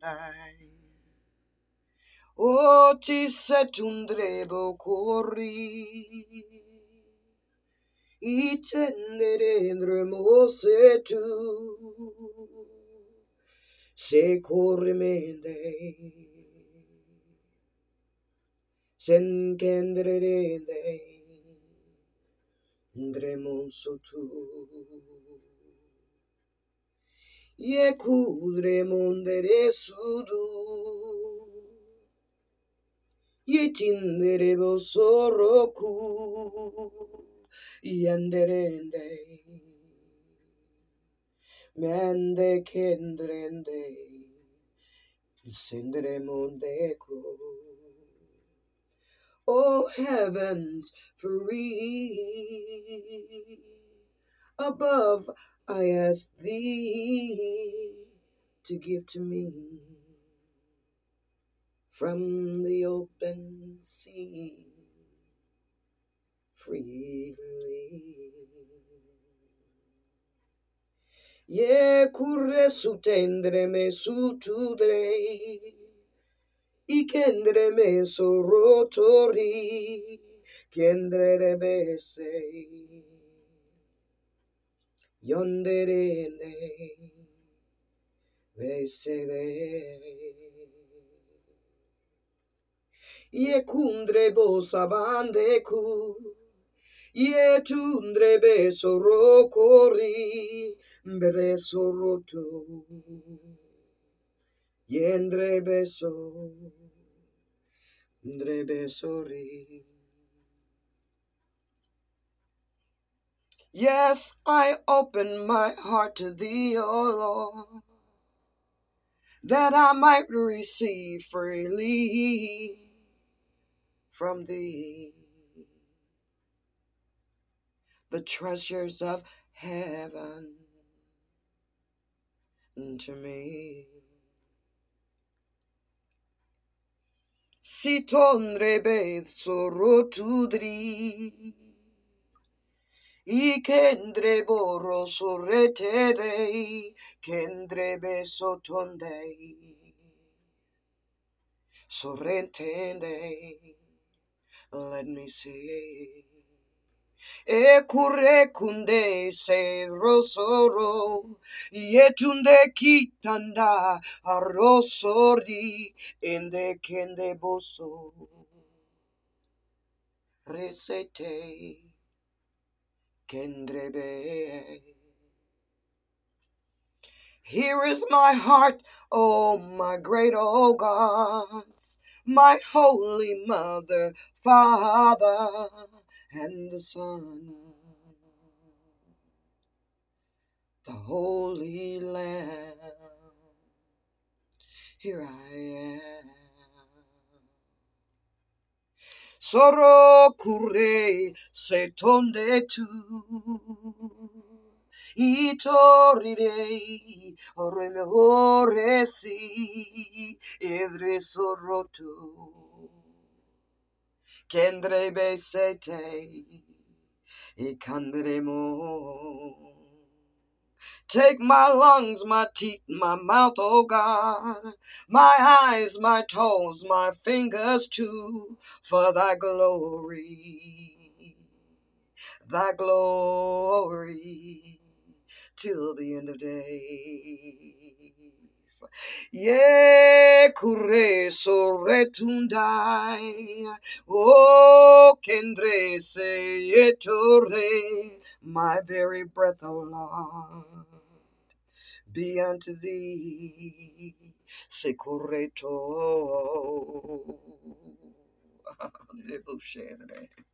dai. O ti setundrebo corri. Itenderendremo se tu. Se corri corrimende. Sen kendrende. Ndremo su tu. Ye kudremondere sudu. Yitinderebo soroku yanderende mende kendrende sendremondeko. Oh heavens free above I ask thee to give to me from the open sea freely. Ye curre su tendre me su tudre, ikendre me so rotori, kendere bese, yondere ne, besere. Ye kundre bo sabande ku. Ye tundre be sorokori. Mbere soroto. Yendre beso. Ndre besori. Yes, I open my heart to thee, O Lord, that I might receive freely from thee the treasures of heaven to me. Si tondrebe sorotudri, i kendre boro sorretere, kendrebe sotonde, sorrentende. Let me see. E kure kunde se rosoro. Yetunde kitanda arrosori. Ende kende boso. Resete kendrebe. Here is my heart, oh my great, oh gods, my holy mother, father, and the son, the holy lamb. Here I am. Soro kure se tonde tu. Itorire oreme oresi edre soroto. Kendre besete ikandremo. Take my lungs, my teeth, my mouth, oh God, my eyes, my toes, my fingers too, for thy glory, thy glory, till the end of days. Ye kure soretundai, o kendre se etore, my very breath, O Lord be unto thee. Secureto.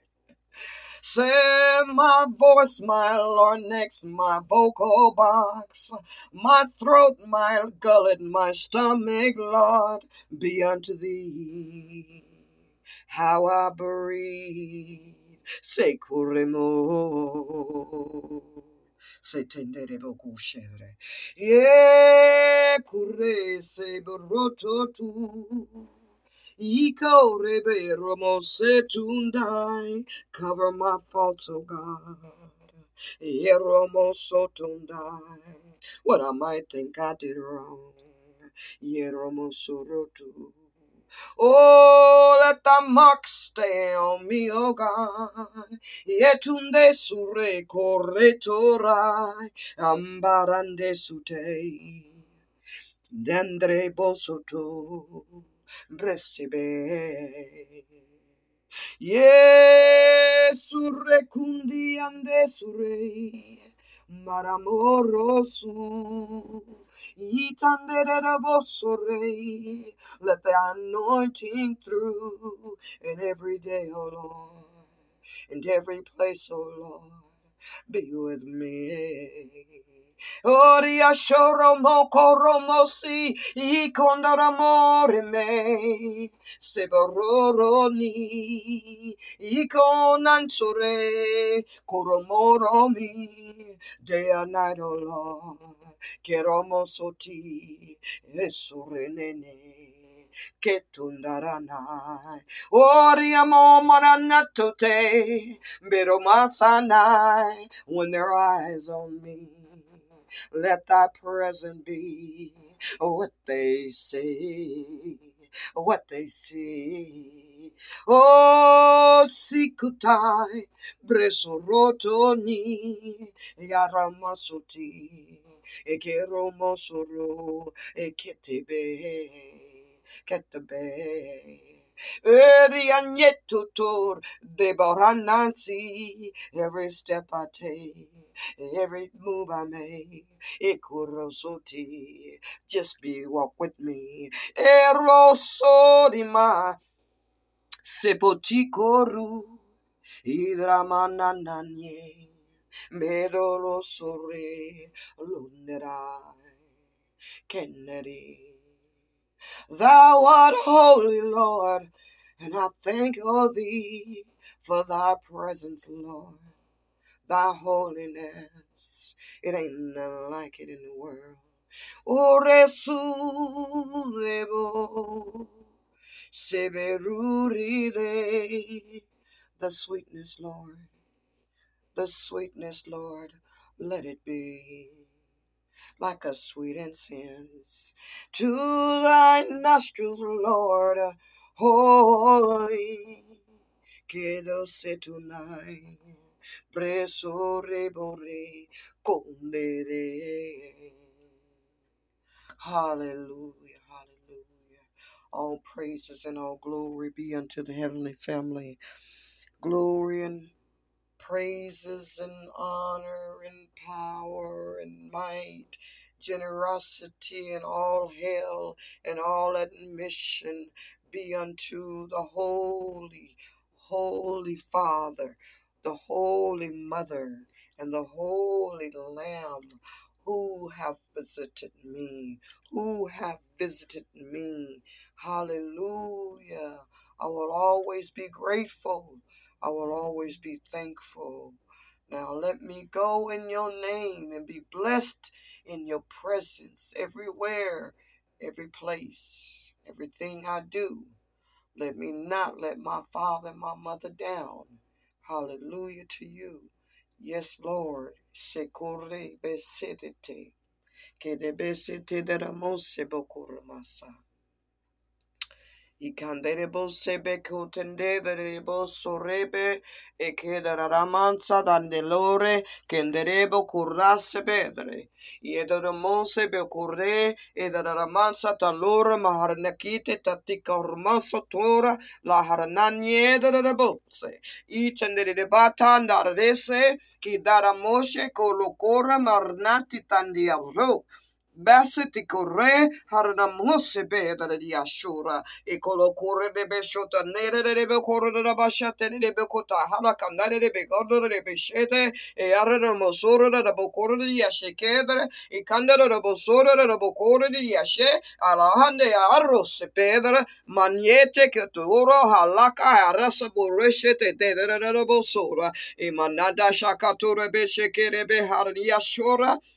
Say my voice, my Lord, next my vocal box, my throat, my gullet, my stomach, Lord, be unto thee. How I breathe, say. Se tendere boku shere. Ye kure se boroto tu. Iko rebe romo se tundai. Cover my faults, O God. Ye romo so tundai. What I might think I did wrong. Yeromosorotu. Oh, let the mark stay on me, oh God. Yetunde sure corretorai, ambarande sute. Dendre bosoto, bresibe. Yesurre kundi ande surre. Maramorosu, itandere bosore. Let the anointing through in every day, oh Lord, in every place, oh Lord, be with me. Oria shoro moko romosi i kondaramore me seboroni i konansore koromoromi day and night oh Lord keromosoti esurenene ketundaranai oriamo mananatote pero masanai when their eyes on me let thy presence be what they say, what they see. Oh, sikutai, bresorotoni, yaramasoti, ekeromosoro, eketebe, ketebe. Erianietutor, debaranansi, every step I take, every move I make. Ikurosoti, just be walk with me. Erosodima, sepotikoru, idramanananye, medolosore, lunerai, kennedy. Thou art holy, Lord, and I thank all thee for thy presence, Lord thy holiness. It ain't nothing like it in the world. Oresurebo, seberuride. The sweetness, Lord, the sweetness, Lord, let it be like a sweet incense to thy nostrils, Lord, holy. Quédose tonight. Preso rebore condere. Hallelujah, hallelujah. All praises and all glory be unto the heavenly family. Glory and praises and honor and power and might, generosity and all hail and all admission be unto the holy, holy Father, the holy Mother, and the holy Lamb who have visited me, who have visited me. Hallelujah. I will always be grateful. I will always be thankful. Now let me go in your name and be blessed in your presence everywhere, every place, everything I do. Let me not let my father and my mother down. Hallelujah to you. Yes, Lord. Shekore besedete. Kede besete deramose bokurmasa. Ikanderebo sebe kutende derebo sorebe e kedaramanza dandelore kenderebo kurrasse pedre. Iedoromose be kurre e daramanza talore maharnakite tatika ormaso tora la harnanye darabotse. Ichendere batanda rese ki daramoshe kolokora marnati tandiaro. Basiti corre haramose beda di ashura e colo corre de beshota nere de be corre da bashate ne be kota hala kandare de be de be shete e arre mosoro da bo corre di ashe kedere e kandare da bosoro da bo corre di ashe ala hande arrose pedra magnete che toro hala ka arrasa borreshete de de da bosora e manada shakatura be shekere be harni ashura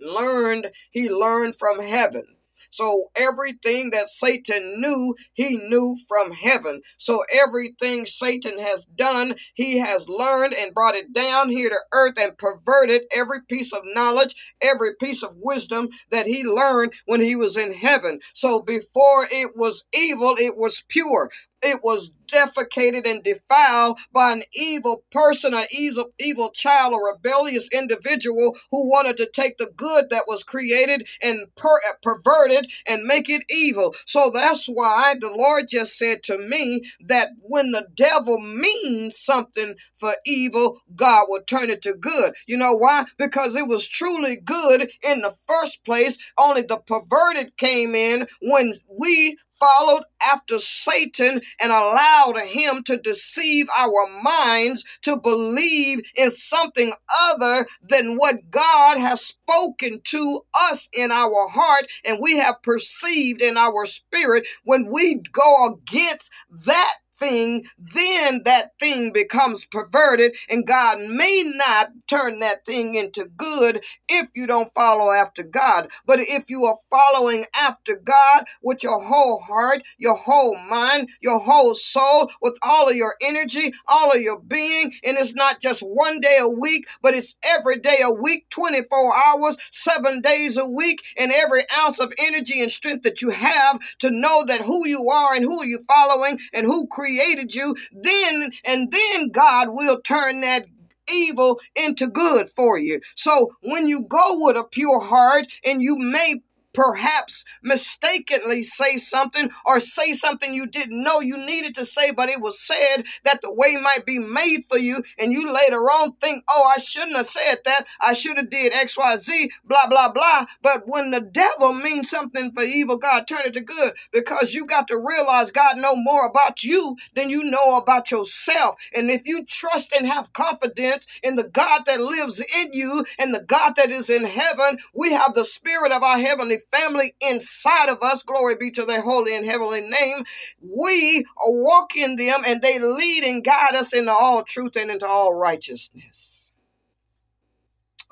learned, he learned from heaven. So everything that Satan knew, he knew from heaven. So everything Satan has done, he has learned and brought it down here to earth and perverted every piece of knowledge, every piece of wisdom that he learned when he was in heaven. So before it was evil, it was pure it was defecated and defiled by an evil person, an evil, evil child, a rebellious individual who wanted to take the good that was created and per- perverted and make it evil. So that's why the Lord just said to me that when the devil means something for evil, God will turn it to good. You know why? Because it was truly good in the first place. Only the perverted came in when we followed after Satan and allowed him to deceive our minds to believe in something other than what God has spoken to us in our heart and we have perceived in our spirit when we go against that thing, then that thing becomes perverted, and God may not turn that thing into good if you don't follow after God. But if you are following after God with your whole heart, your whole mind, your whole soul, with all of your energy, all of your being, and it's not just one day a week, but it's every day a week, 24 hours, seven days a week, and every ounce of energy and strength that you have to know that who you are and who you're following and who created created you, then and then God will turn that evil into good for you. So when you go with a pure heart and you may perhaps mistakenly say something or say something you didn't know you needed to say, but it was said that the way might be made for you, and you later on think, oh, I shouldn't have said that. I should have did X, Y, Z, blah, blah, blah. But when the devil means something for evil, God turn it to good because you got to realize God know more about you than you know about yourself. And if you trust and have confidence in the God that lives in you and the God that is in heaven, we have the spirit of our heavenly family inside of us, glory be to their holy and heavenly name, we walk in them and they lead and guide us into all truth and into all righteousness.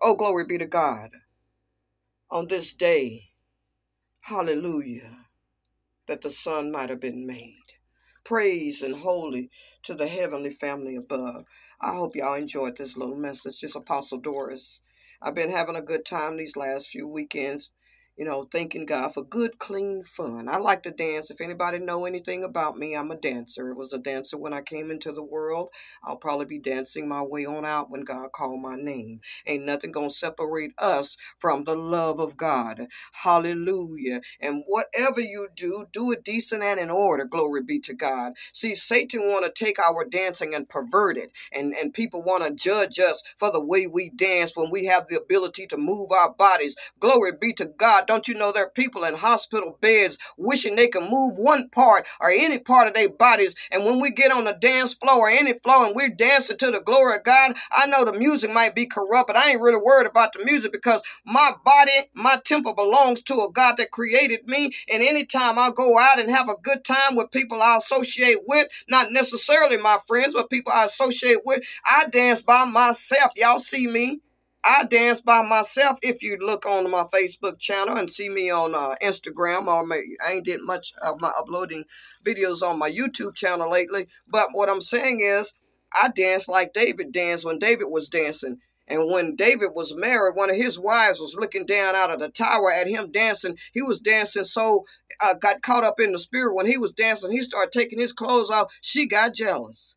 Oh, glory be to God. On this day, hallelujah, that the Son might have been made. Praise and holy to the heavenly family above. I hope y'all enjoyed this little message. Just Apostle Doris. I've been having a good time these last few weekends you know, thanking God for good, clean fun. I like to dance. If anybody know anything about me, I'm a dancer. It was a dancer when I came into the world. I'll probably be dancing my way on out when God called my name. Ain't nothing gonna separate us from the love of God. Hallelujah. And whatever you do, do it decent and in order. Glory be to God. See, Satan want to take our dancing and pervert it, and and people want to judge us for the way we dance when we have the ability to move our bodies. Glory be to God God, don't you know there are people in hospital beds wishing they could move one part or any part of their bodies. And when we get on the dance floor or any floor and we're dancing to the glory of God, I know the music might be corrupt, but I ain't really worried about the music because my body, my temple belongs to a God that created me. And anytime I go out and have a good time with people I associate with, not necessarily my friends, but people I associate with, I dance by myself. Y'all see me. I dance by myself. If you look on my Facebook channel and see me on uh, Instagram, or my, I ain't did much of my uploading videos on my YouTube channel lately. But what I'm saying is, I dance like David danced when David was dancing. And when David was married, one of his wives was looking down out of the tower at him dancing. He was dancing so uh, got caught up in the spirit when he was dancing. He started taking his clothes off. She got jealous.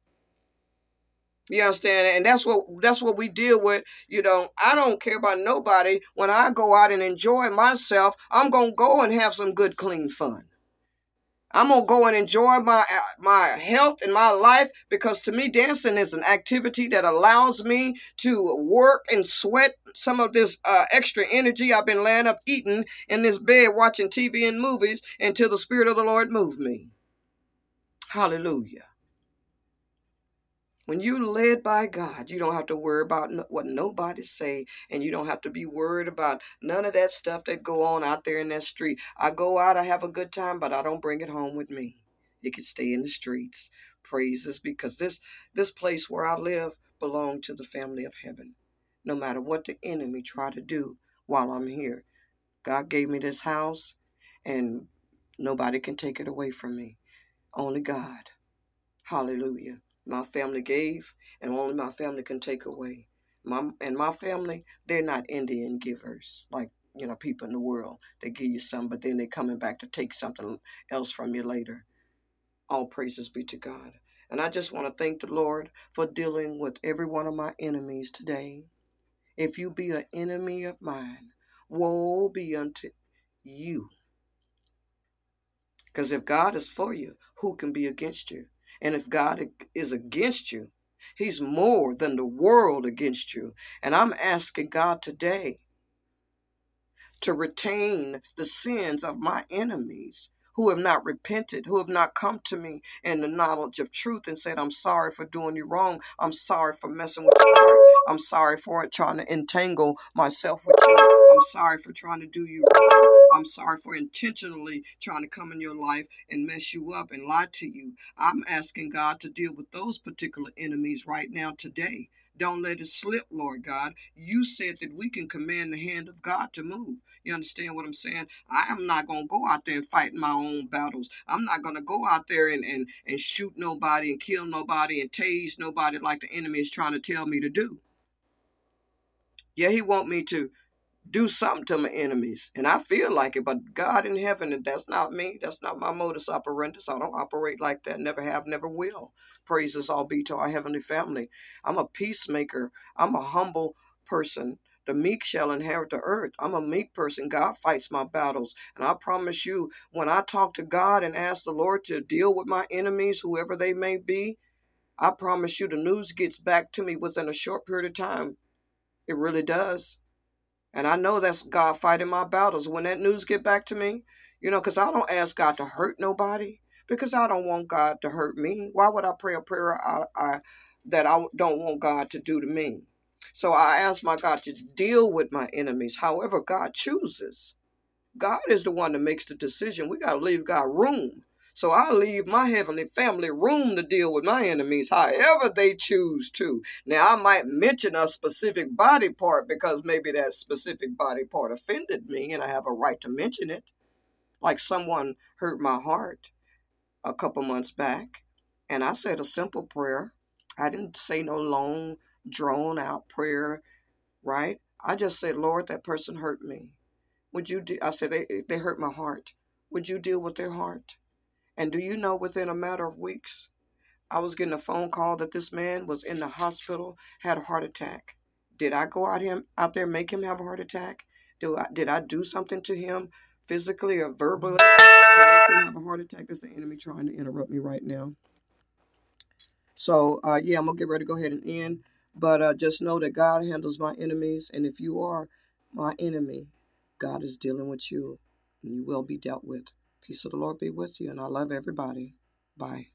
You understand? And that's what that's what we deal with. You know, I don't care about nobody. When I go out and enjoy myself, I'm gonna go and have some good, clean fun. I'm gonna go and enjoy my my health and my life because to me dancing is an activity that allows me to work and sweat some of this uh, extra energy I've been laying up eating in this bed watching TV and movies until the Spirit of the Lord move me. Hallelujah. When you're led by God, you don't have to worry about what nobody say, and you don't have to be worried about none of that stuff that go on out there in that street. I go out, I have a good time, but I don't bring it home with me. It can stay in the streets. Praises because this this place where I live belong to the family of heaven. No matter what the enemy try to do while I'm here, God gave me this house, and nobody can take it away from me. Only God. Hallelujah my family gave and only my family can take away. My and my family, they're not Indian givers like you know people in the world. They give you some, but then they're coming back to take something else from you later. All praises be to God. And I just want to thank the Lord for dealing with every one of my enemies today. If you be an enemy of mine, woe be unto you. Because if God is for you, who can be against you? And if God is against you, He's more than the world against you. And I'm asking God today to retain the sins of my enemies who have not repented, who have not come to me in the knowledge of truth and said, I'm sorry for doing you wrong. I'm sorry for messing with your heart. I'm sorry for trying to entangle myself with you. I'm sorry for trying to do you wrong. I'm sorry for intentionally trying to come in your life and mess you up and lie to you. I'm asking God to deal with those particular enemies right now today. Don't let it slip, Lord God. You said that we can command the hand of God to move. You understand what I'm saying? I am not going to go out there and fight my own battles. I'm not going to go out there and, and, and shoot nobody and kill nobody and tase nobody like the enemy is trying to tell me to do. Yeah, he want me to do something to my enemies. And I feel like it, but God in heaven, and that's not me. That's not my modus operandi. I don't operate like that. Never have, never will. Praises all be to our heavenly family. I'm a peacemaker. I'm a humble person. The meek shall inherit the earth. I'm a meek person. God fights my battles. And I promise you, when I talk to God and ask the Lord to deal with my enemies, whoever they may be, I promise you the news gets back to me within a short period of time. It really does. And I know that's God fighting my battles. When that news get back to me, you know, because I don't ask God to hurt nobody because I don't want God to hurt me. Why would I pray a prayer I, I, that I don't want God to do to me? So I ask my God to deal with my enemies however God chooses. God is the one that makes the decision. We got to leave God room so I leave my heavenly family room to deal with my enemies however they choose to. Now, I might mention a specific body part because maybe that specific body part offended me and I have a right to mention it. Like someone hurt my heart a couple months back, and I said a simple prayer. I didn't say no long, drawn out prayer, right? I just said, Lord, that person hurt me. Would you? De-? I said they they hurt my heart. Would you deal with their heart? And do you know within a matter of weeks, I was getting a phone call that this man was in the hospital, had a heart attack. Did I go out him out there make him have a heart attack? Do I did I do something to him physically or verbally to make him have a heart attack? That's the enemy trying to interrupt me right now. So uh, yeah, I'm gonna get ready to go ahead and end. But uh, just know that God handles my enemies, and if you are my enemy, God is dealing with you, and you will be dealt with. Peace of the Lord be with you, and I love everybody. Bye.